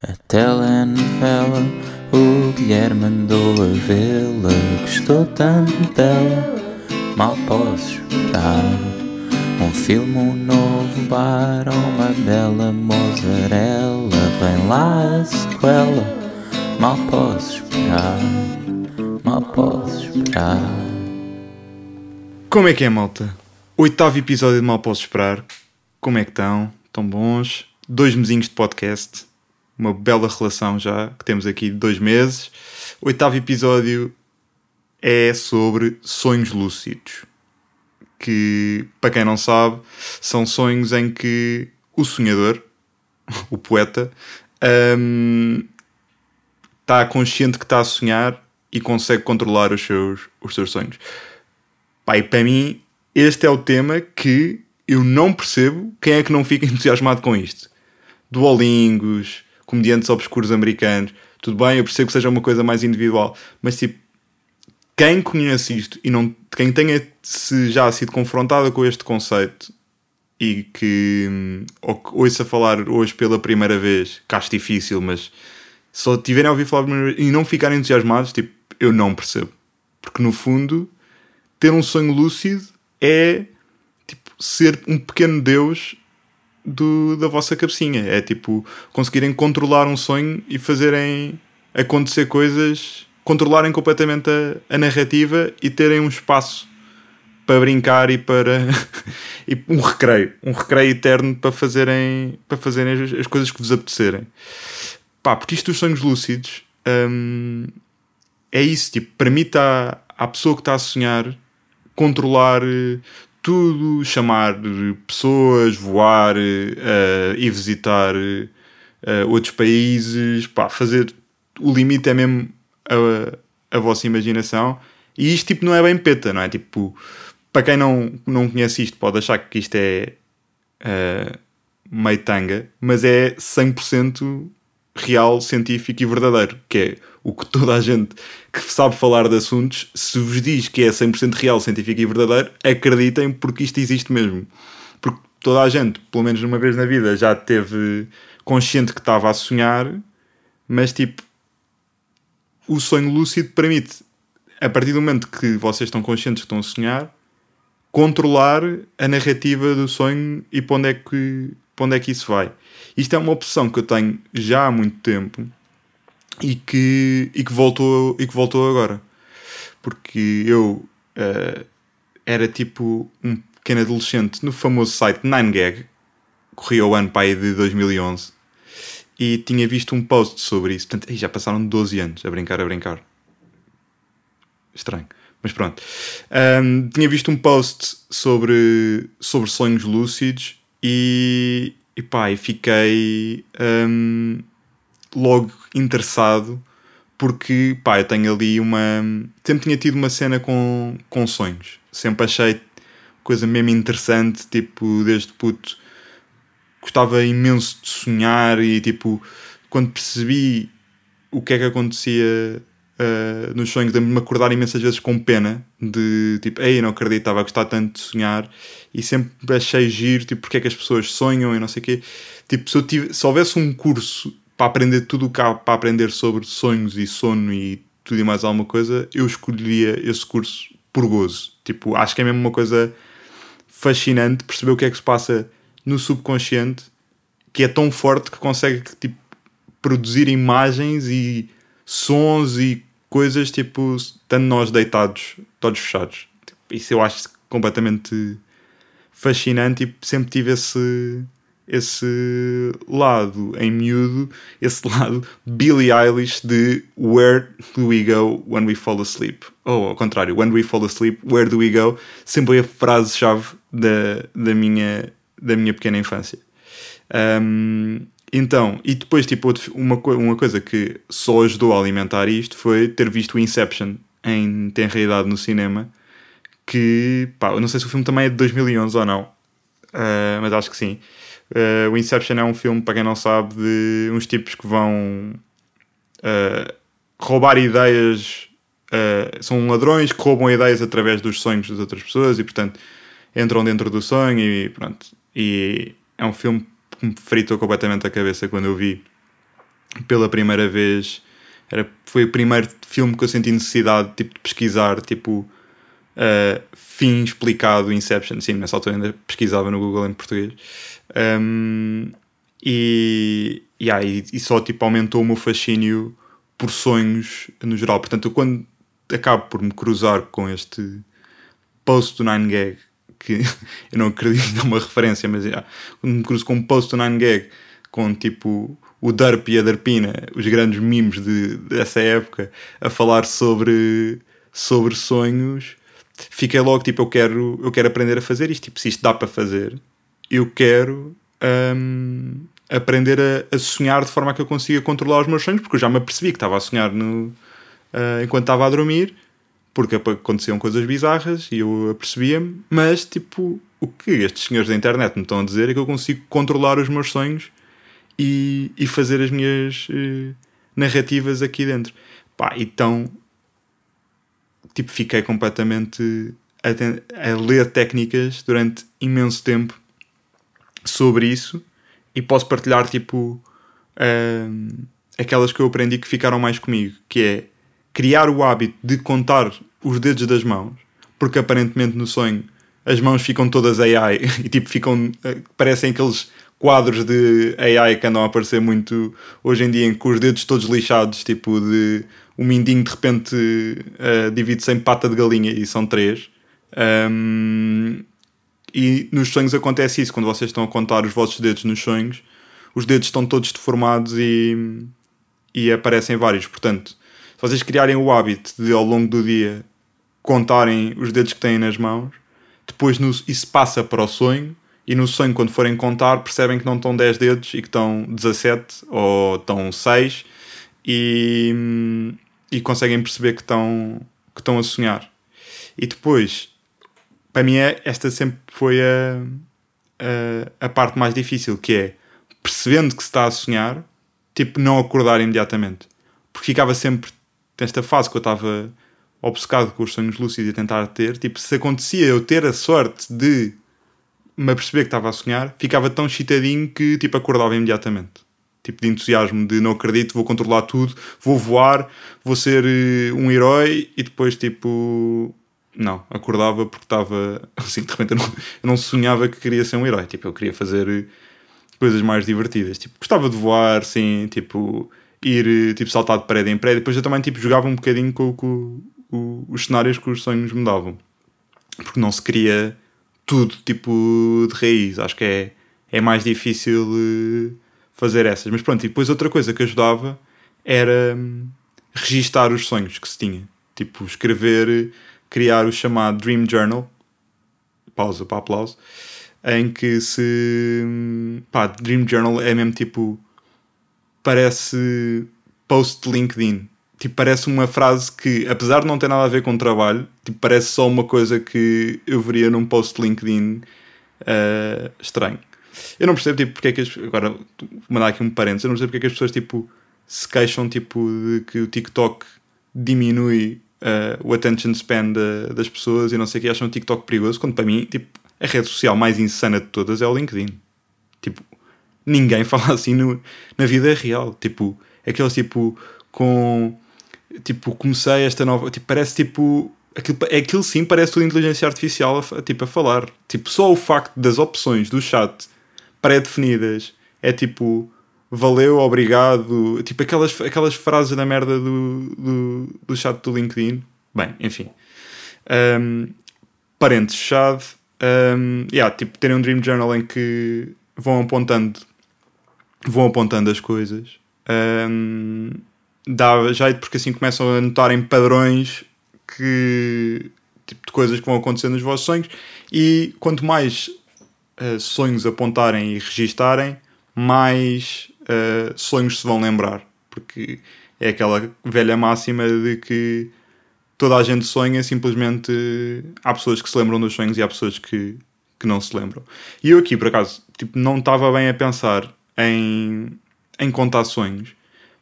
A telenovela, o Guilherme mandou a vê-la. Gostou tanto dela, mal posso esperar. Um filme, um novo bar, uma bela mozzarella. Vem lá a sequela, mal posso esperar. Mal posso esperar. Como é que é, malta? Oitavo episódio de Mal Posso Esperar. Como é que estão? Estão bons? Dois mesinhos de podcast. Uma bela relação já, que temos aqui de dois meses. Oitavo episódio é sobre sonhos lúcidos. Que, para quem não sabe, são sonhos em que o sonhador, o poeta, hum, está consciente que está a sonhar e consegue controlar os seus, os seus sonhos. Pai, para mim, este é o tema que eu não percebo quem é que não fica entusiasmado com isto. Duolingos, comediantes obscuros americanos, tudo bem, eu percebo que seja uma coisa mais individual, mas tipo, quem conhece isto e não, quem tenha se já sido confrontado com este conceito e que hum, ou ouça falar hoje pela primeira vez, que acho difícil, mas só tiverem a ouvir falar e não ficarem entusiasmados, tipo, eu não percebo. Porque no fundo, ter um sonho lúcido é tipo ser um pequeno Deus do, da vossa cabecinha. É tipo conseguirem controlar um sonho e fazerem acontecer coisas, controlarem completamente a, a narrativa e terem um espaço para brincar e para e um recreio, um recreio eterno para fazerem, para fazerem as, as coisas que vos apetecerem. Pá, porque isto dos sonhos lúcidos hum, é isso, tipo, permite à, à pessoa que está a sonhar controlar eh, tudo, chamar pessoas, voar uh, e visitar uh, outros países, pá, fazer o limite é mesmo a, a vossa imaginação. E isto tipo não é bem peta, não é? Tipo, para quem não, não conhece isto, pode achar que isto é uh, meio tanga, mas é 100% real, científico e verdadeiro, que é o que toda a gente que sabe falar de assuntos, se vos diz que é 100% real, científico e verdadeiro, acreditem porque isto existe mesmo. Porque toda a gente, pelo menos uma vez na vida, já teve consciente que estava a sonhar, mas tipo, o sonho lúcido permite, a partir do momento que vocês estão conscientes que estão a sonhar, controlar a narrativa do sonho e para onde é que, para onde é que isso vai. Isto é uma opção que eu tenho já há muito tempo e que, e que, voltou, e que voltou agora. Porque eu uh, era tipo um pequeno adolescente no famoso site 9gag, corria o ano para aí de 2011, e tinha visto um post sobre isso. Portanto, já passaram 12 anos a brincar, a brincar. Estranho. Mas pronto. Um, tinha visto um post sobre, sobre sonhos lúcidos e, e pá, e fiquei um, logo interessado porque pá, eu tenho ali uma. Sempre tinha tido uma cena com, com sonhos. Sempre achei coisa mesmo interessante, tipo, desde puto. Gostava imenso de sonhar e tipo, quando percebi o que é que acontecia uh, nos sonhos, de me acordar imensas vezes com pena de tipo, ei, não acredito, estava a gostar tanto de sonhar e sempre achei giro, tipo, porque é que as pessoas sonham e não sei o quê. Tipo, se, eu tive, se houvesse um curso para aprender tudo o que há para aprender sobre sonhos e sono e tudo e mais alguma coisa, eu escolheria esse curso por gozo. Tipo, acho que é mesmo uma coisa fascinante perceber o que é que se passa no subconsciente que é tão forte que consegue tipo, produzir imagens e sons e coisas tipo, estando nós deitados, todos fechados. Tipo, isso eu acho completamente fascinante e sempre tive esse esse lado em miúdo, esse lado Billie Eilish de Where do we go when we fall asleep? Ou ao contrário, When we fall asleep, where do we go? Sempre a frase-chave da, da, minha, da minha pequena infância. Um, então, e depois, tipo, uma, uma coisa que só ajudou a alimentar isto foi ter visto o Inception em tenra idade no cinema. Que, pá, eu não sei se o filme também é de 2011 ou não, uh, mas acho que sim Uh, o Inception é um filme, para quem não sabe, de uns tipos que vão uh, roubar ideias. Uh, são ladrões que roubam ideias através dos sonhos das outras pessoas e, portanto, entram dentro do sonho e pronto. E é um filme que me fritou completamente a cabeça quando eu vi. pela primeira vez. Era, foi o primeiro filme que eu senti necessidade tipo, de pesquisar, tipo, uh, fim explicado, Inception. Sim, nessa altura ainda pesquisava no Google em português. Um, e, yeah, e, e, só tipo, aumentou o meu fascínio por sonhos no geral. Portanto, quando acabo por me cruzar com este post do 9gag, que eu não acredito é uma referência, mas yeah, quando me cruzo com um post do 9gag com tipo o Derp e a Derpina, os grandes mimos de, dessa época, a falar sobre, sobre sonhos, fiquei logo tipo, eu quero, eu quero aprender a fazer isto. Tipo, se isto dá para fazer, eu quero um, aprender a, a, sonhar de forma que eu consiga controlar os meus sonhos, porque eu já me apercebi que estava a sonhar no, uh, enquanto estava a dormir, porque aconteciam coisas bizarras e eu apercebia-me, mas tipo, o que estes senhores da internet me estão a dizer é que eu consigo controlar os meus sonhos e, e fazer as minhas uh, narrativas aqui dentro. Pá, então, tipo, fiquei completamente a, a, ler técnicas durante imenso tempo sobre isso e posso partilhar, tipo, uh, aquelas que eu aprendi que ficaram mais comigo, que é criar o hábito de contar os dedos das mãos, porque aparentemente no sonho as mãos ficam todas AI e tipo ficam, eh, parecem aqueles quadros de AI que andam a aparecer muito hoje em dia, que os dedos todos lixados, tipo de o mindinho de repente uh, divide-se em pata de galinha e são três. Um, e nos sonhos acontece isso, quando vocês estão a contar os vossos dedos nos sonhos, os dedos estão todos deformados e, e aparecem vários. Portanto, se vocês criarem o hábito de ao longo do dia contarem os dedos que têm nas mãos, depois no, isso passa para o sonho e no sonho, quando forem contar, percebem que não estão 10 dedos e que estão 17 ou estão 6 e, e conseguem perceber que estão, que estão a sonhar. E depois, para mim, é, esta sempre foi a, a, a parte mais difícil, que é percebendo que se está a sonhar, tipo, não acordar imediatamente. Porque ficava sempre nesta fase que eu estava obcecado com os sonhos lúcidos e a tentar ter, tipo, se acontecia eu ter a sorte de me aperceber que estava a sonhar, ficava tão chitadinho que tipo acordava imediatamente. Tipo de entusiasmo, de não acredito, vou controlar tudo, vou voar, vou ser uh, um herói e depois tipo. Não, acordava porque estava. Assim, de repente eu não, eu não, sonhava que queria ser um herói. Tipo, eu queria fazer eh, coisas mais divertidas. Tipo, gostava de voar, sim, tipo, ir eh, tipo, saltar de prédio em prédio. Depois eu também tipo, jogava um bocadinho com, com, com os cenários que os sonhos me davam. Porque não se queria tudo tipo de raiz. Acho que é, é mais difícil fazer essas. Mas pronto, e depois outra coisa que ajudava era um, registar os sonhos que se tinha. Tipo, escrever, criar o chamado Dream Journal. Pausa para aplauso. Em que se. Hum, pá, Dream Journal é mesmo tipo. Parece post LinkedIn tipo, parece uma frase que, apesar de não ter nada a ver com trabalho, tipo, parece só uma coisa que eu veria num post LinkedIn uh, estranho. Eu não percebo, tipo, porque é que as, agora vou mandar aqui um parênteses, eu não percebo porque é que as pessoas, tipo, se queixam, tipo, de que o TikTok diminui uh, o attention span das pessoas e não sei o que, acham o TikTok perigoso, quando para mim, tipo, a rede social mais insana de todas é o LinkedIn. Tipo, ninguém fala assim no, na vida real. Tipo, aqueles, tipo, com tipo, comecei esta nova. Tipo, parece tipo. Aquilo, aquilo sim parece tudo inteligência artificial a, tipo, a falar. Tipo, só o facto das opções do chat pré-definidas é tipo. Valeu, obrigado. Tipo, aquelas, aquelas frases da merda do, do, do chat do LinkedIn. Bem, enfim. Um, parênteses fechado. Um, yeah, tipo, terem um Dream Journal em que vão apontando vão apontando as coisas. Um, dá jeito porque assim começam a notarem padrões que tipo de coisas que vão acontecer nos vossos sonhos e quanto mais uh, sonhos apontarem e registarem mais uh, sonhos se vão lembrar. Porque é aquela velha máxima de que toda a gente sonha simplesmente há pessoas que se lembram dos sonhos e há pessoas que, que não se lembram. E eu aqui por acaso tipo, não estava bem a pensar em, em contar sonhos.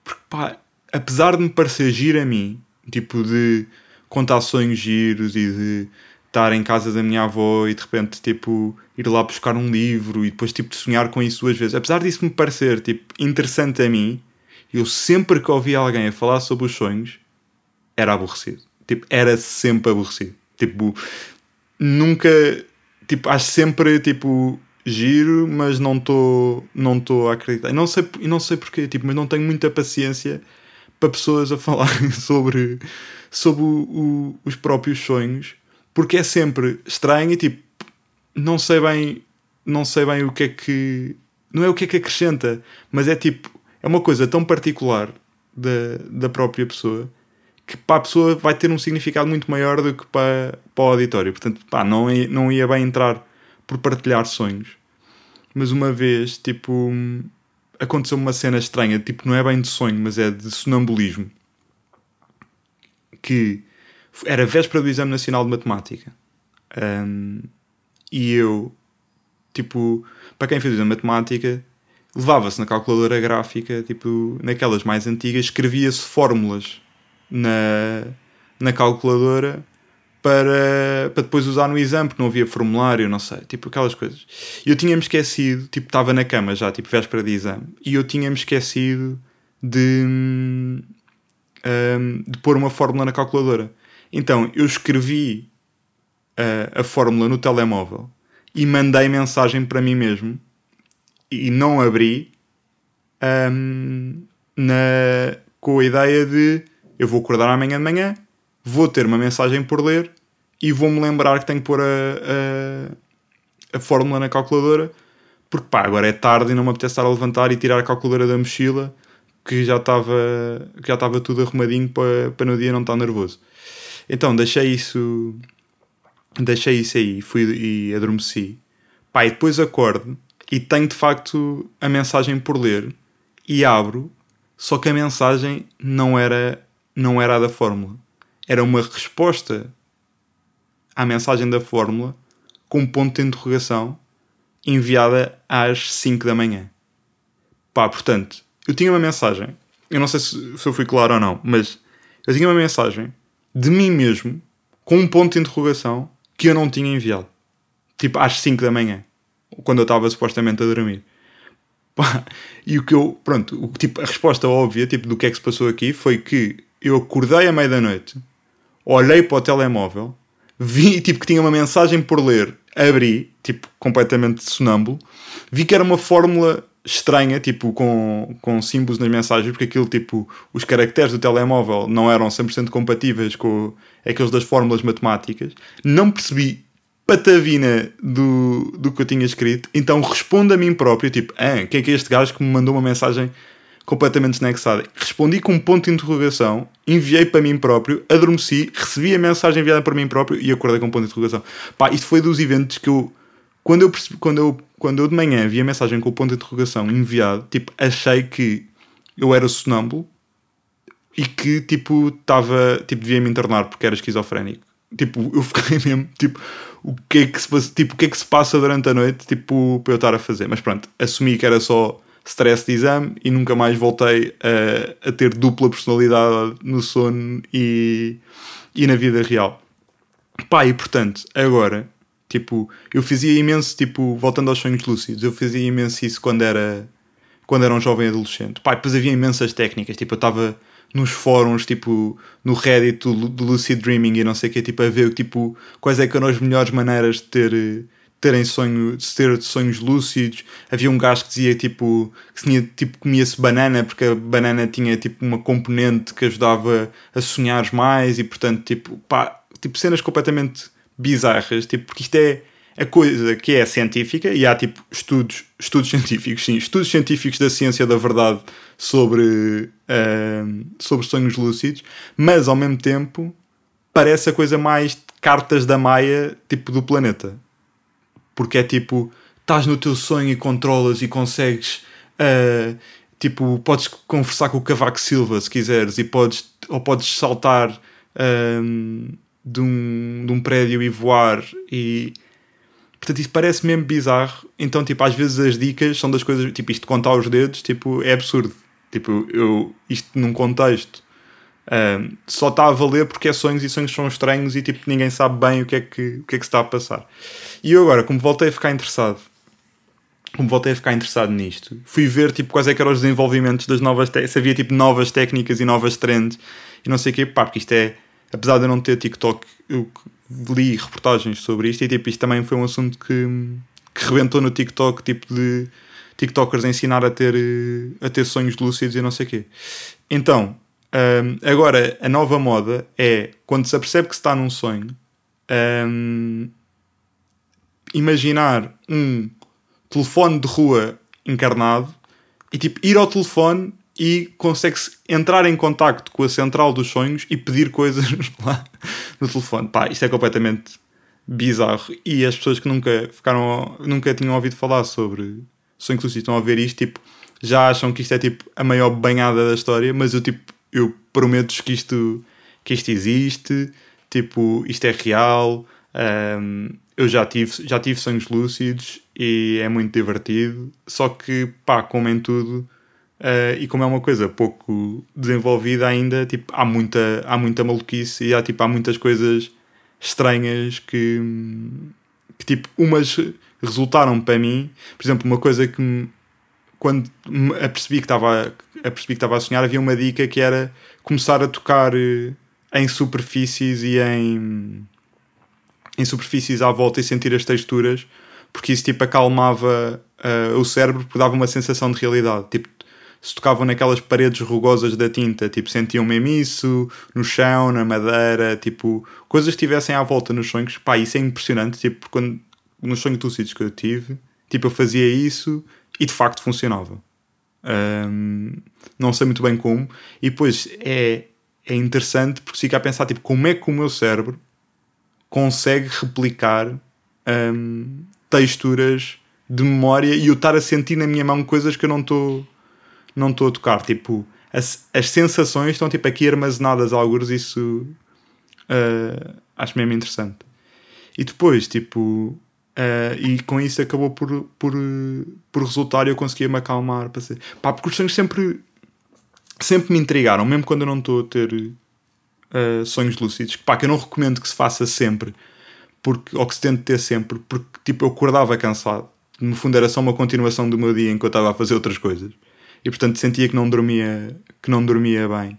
Porque pá apesar de me parecer giro a mim, tipo de contar sonhos giros e de estar em casa da minha avó e de repente tipo ir lá buscar um livro e depois tipo de sonhar com isso duas vezes, apesar disso me parecer tipo interessante a mim, Eu sempre que ouvia alguém a falar sobre os sonhos, era aborrecido. Tipo, era sempre aborrecido. Tipo, nunca. Tipo, acho sempre, tipo, giro, mas não estou não tô a acreditar. E não sei, não sei porquê, tipo, mas não tenho muita paciência para pessoas a falarem sobre, sobre o, o, os próprios sonhos, porque é sempre estranho e tipo, não sei bem, não sei bem o que é que. Não é o que é que acrescenta, mas é tipo, é uma coisa tão particular da, da própria pessoa que para a pessoa vai ter um significado muito maior do que para, para o auditório. Portanto, pá, não, ia, não ia bem entrar por partilhar sonhos. Mas uma vez, tipo, aconteceu uma cena estranha, tipo, não é bem de sonho, mas é de sonambulismo. Que era véspera do Exame Nacional de Matemática. Um, e eu, tipo, para quem fez o exame de matemática, levava-se na calculadora gráfica, tipo, naquelas mais antigas, escrevia-se fórmulas na, na calculadora para, para depois usar no exame, porque não havia formulário, não sei, tipo aquelas coisas. E eu tinha-me esquecido, tipo, estava na cama já, tipo, véspera de exame, e eu tinha-me esquecido de, um, de pôr uma fórmula na calculadora. Então eu escrevi a, a fórmula no telemóvel e mandei mensagem para mim mesmo e não abri um, na, com a ideia de eu vou acordar amanhã de manhã, vou ter uma mensagem por ler e vou-me lembrar que tenho que pôr a, a, a, fórmula na calculadora porque pá, agora é tarde e não me apetece estar a levantar e tirar a calculadora da mochila que já estava que já estava tudo arrumadinho para, para no dia não estar nervoso. Então deixei isso deixei isso aí fui, e adormeci. E depois acordo e tenho de facto a mensagem por ler e abro, só que a mensagem não era, não era a da fórmula. Era uma resposta à mensagem da fórmula com ponto de interrogação enviada às 5 da manhã. Pá, portanto, eu tinha uma mensagem, eu não sei se, se eu fui claro ou não, mas eu tinha uma mensagem de mim mesmo com um ponto de interrogação que eu não tinha enviado. Tipo, às 5 da manhã. Quando eu estava supostamente a dormir. E o que eu, pronto, o, tipo, a resposta óbvia, tipo, do que é que se passou aqui foi que eu acordei à meia da noite, olhei para o telemóvel, vi, tipo, que tinha uma mensagem por ler, abri, tipo, completamente sonâmbulo, vi que era uma fórmula estranha, tipo, com, com símbolos nas mensagens, porque aquilo, tipo, os caracteres do telemóvel não eram 100% compatíveis com aqueles das fórmulas matemáticas. Não percebi patavina do, do que eu tinha escrito, então respondo a mim próprio, tipo, ah, quem é que é este gajo que me mandou uma mensagem completamente desnexada? Respondi com um ponto de interrogação, enviei para mim próprio, adormeci, recebi a mensagem enviada para mim próprio e acordei com um ponto de interrogação. Pá, isto foi dos eventos que eu quando eu, percebi, quando, eu, quando eu de manhã vi a mensagem com o ponto de interrogação enviado, tipo, achei que eu era sonâmbulo e que, tipo, estava, tipo, devia me internar porque era esquizofrénico. Tipo, eu fiquei mesmo, tipo, o que é que se passa, tipo, o que é que se passa durante a noite, tipo, para eu estar a fazer. Mas pronto, assumi que era só stress de exame e nunca mais voltei a, a ter dupla personalidade no sono e, e na vida real. Pá, e portanto, agora Tipo, eu fazia imenso, tipo, voltando aos sonhos lúcidos, eu fazia imenso isso quando era, quando era um jovem adolescente. Pá, depois havia imensas técnicas, tipo, eu estava nos fóruns, tipo, no Reddit do, do Lucid Dreaming e não sei o que, tipo, a ver, tipo, quais é que eram as melhores maneiras de ter terem sonho, de ter sonhos lúcidos. Havia um gajo que dizia tipo que tinha, tipo, comia-se banana porque a banana tinha tipo uma componente que ajudava a sonhar mais e portanto tipo, pá, tipo cenas completamente bizarras, tipo, porque isto é a coisa que é científica e há tipo estudos, estudos científicos, sim, estudos científicos da ciência da verdade sobre, uh, sobre sonhos lúcidos, mas ao mesmo tempo parece a coisa mais cartas da Maia tipo do planeta. Porque é tipo, estás no teu sonho e controlas e consegues uh, tipo, podes conversar com o Cavaco Silva se quiseres e podes, ou podes saltar uh, de um, de um prédio e voar e portanto isso parece mesmo bizarro. Então tipo às vezes as dicas são das coisas tipo isto de contar os dedos tipo é absurdo. Tipo eu isto num contexto um, só está a valer porque é sonhos e sonhos são estranhos e tipo ninguém sabe bem o que é que o que é que está a passar. E eu agora como voltei a ficar interessado como voltei a ficar interessado nisto, fui ver tipo, quais é que eram os desenvolvimentos das novas se havia tipo novas técnicas e novas trends e não sei o quê, pá, porque isto é, apesar de eu não ter TikTok, eu li reportagens sobre isto e tipo, isto também foi um assunto que, que rebentou no TikTok, tipo de TikTokers ensinar a ter, a ter sonhos lúcidos e não sei o quê. Então, um, agora a nova moda é quando se apercebe que se está num sonho, um, imaginar um telefone de rua encarnado e tipo ir ao telefone e consegue-se entrar em contacto com a central dos sonhos e pedir coisas lá no telefone. Pá, isto é completamente bizarro. E as pessoas que nunca ficaram, nunca tinham ouvido falar sobre sonhos lúcidos estão a ver isto, tipo, já acham que isto é tipo a maior banhada da história, mas eu tipo, eu prometo que isto, que isto existe, tipo, isto é real. Um, eu já tive, já tive sonhos lúcidos e é muito divertido. Só que, pá, como em tudo, uh, e como é uma coisa pouco desenvolvida ainda, tipo, há muita, há muita maluquice e há, tipo, há muitas coisas estranhas que, que tipo, umas resultaram para mim. Por exemplo, uma coisa que me, quando me apercebi que estava apercebi que estava a sonhar, havia uma dica que era começar a tocar eh, em superfícies e em em superfícies à volta e sentir as texturas, porque isso tipo acalmava uh, o cérebro, porque dava uma sensação de realidade. Tipo, se tocavam naquelas paredes rugosas da tinta, tipo, sentiam mesmo isso, no chão, na madeira, tipo, coisas que estivessem à volta nos sonhos, pá, isso é impressionante, tipo, quando, nos sonhos lúcidos que eu tive, tipo, eu fazia isso e de facto funcionava. Um, não sei muito bem como, e depois é, é interessante porque fica a pensar, tipo, como é que o meu cérebro consegue replicar um, texturas de memória e eu estar a sentir na minha mão coisas que eu não estou não estou a tocar. Tipo, as, as sensações estão tipo aqui armazenadas alguns, isso uh, acho mesmo interessante. E depois, tipo, uh, e com isso acabou por, por, por resultar e eu conseguia me acalmar. Para ser... Pá, porque os sonhos sempre, sempre me intrigaram, mesmo quando eu não estou a ter uh, sonhos lúcidos. Pá, que eu não recomendo que se faça sempre, porque, ou que se tente ter sempre, porque tipo, eu acordava cansado. No fundo era só uma continuação do meu dia em que eu estava a fazer outras coisas. E portanto sentia que não dormia, que não dormia bem.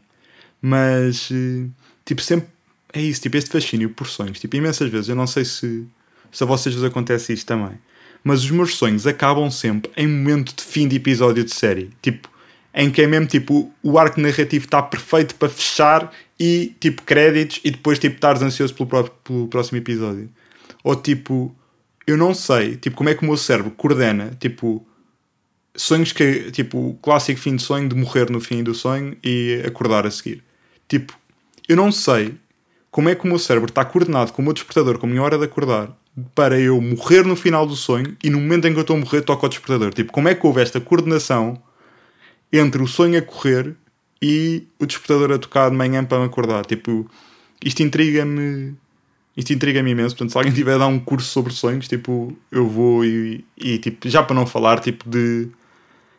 Mas, uh, tipo, sempre é isso, tipo, este fascínio por sonhos. Tipo, imensas vezes, eu não sei se, se a vocês vos acontece isto também. Mas os meus sonhos acabam sempre em momento de fim de episódio de série. Tipo, em que é mesmo tipo o arco narrativo está perfeito para fechar e tipo créditos e depois tipo estares ansioso pelo, próprio, pelo próximo episódio. Ou tipo, eu não sei tipo como é que o meu cérebro coordena tipo sonhos que tipo o clássico fim de sonho de morrer no fim do sonho e acordar a seguir. Tipo, eu não sei como é que o meu cérebro está coordenado com o meu despertador, com a minha hora de acordar, para eu morrer no final do sonho e no momento em que eu estou a morrer toco ao despertador. Tipo, como é que houve esta coordenação entre o sonho a correr e o despertador a tocar de manhã para me acordar. Tipo, isto intriga-me. Isto intriga-me imenso. Portanto, se alguém tiver a dar um curso sobre sonhos, tipo, eu vou e, e, tipo, já para não falar, tipo, de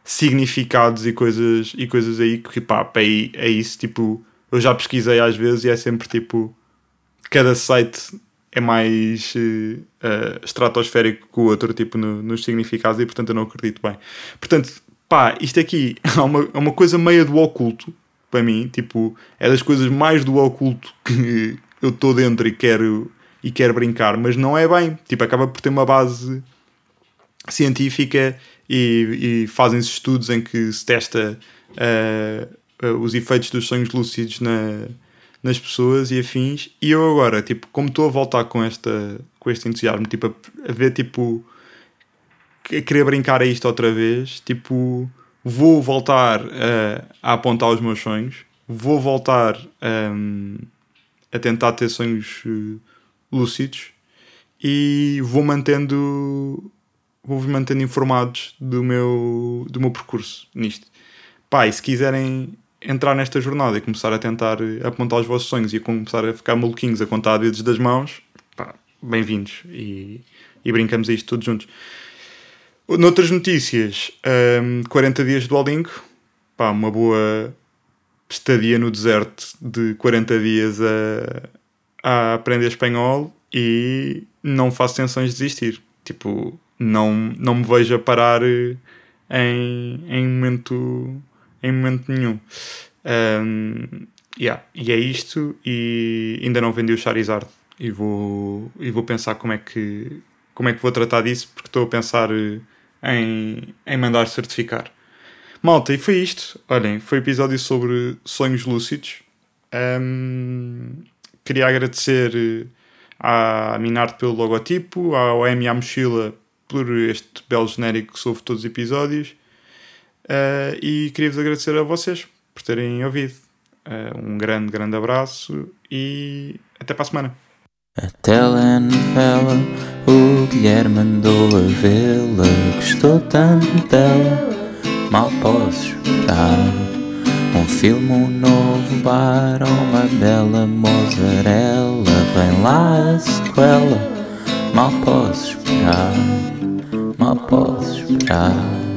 significados e coisas, e coisas aí que, pá, é, isso. Tipo, eu já pesquisei às vezes e é sempre tipo, cada site é mais uh, estratosférico que o outro, tipo, no, nos significados e, portanto, eu não acredito bem. Portanto, pá, isto aqui é uma, é uma coisa meia do oculto para mim, tipo, é das coisas mais do oculto que eu estou dentro e quero, e quero brincar, mas não é bem, tipo, acaba por ter uma base científica e, e fazem-se estudos em que se testa uh, uh, os efeitos dos sonhos lúcidos na, nas pessoas e afins, e eu agora, tipo, como estou a voltar com, esta, com este entusiasmo, tipo, a, a ver, tipo, querer brincar a isto outra vez, tipo, vou voltar a, a apontar os meus sonhos, vou voltar um, a tentar ter sonhos uh, lúcidos e vou mantendo vou-vos mantendo informados do meu, do meu percurso nisto. Pá, e se quiserem entrar nesta jornada e começar a tentar apontar os vossos sonhos e começar a ficar maluquinhos a contar dedos das mãos, pá, bem-vindos e, e brincamos a isto todos juntos. Noutras notícias, um, 40 dias do Duolingo, pá, uma boa estadia no deserto de 40 dias a, a aprender espanhol e não faço tensões de desistir. Tipo, não, não me vejo a parar em, em, momento, em momento nenhum. Um, yeah, e é isto. E ainda não vendi o Charizard. E vou, e vou pensar como é, que, como é que vou tratar disso, porque estou a pensar em, em mandar certificar. Malta, e foi isto. Olhem, foi episódio sobre sonhos lúcidos. Um, queria agradecer à Minarte pelo logotipo, ao M e à Mochila por este belo genérico que soube todos os episódios. Uh, e queria-vos agradecer a vocês por terem ouvido. Uh, um grande, grande abraço e até para a semana. A telenovela, o Guilherme mandou a vê-la, gostou tanto dela, mal posso esperar. Um filme, um novo bar, uma bela mozzarella, vem lá a sequela, mal posso esperar, mal posso esperar.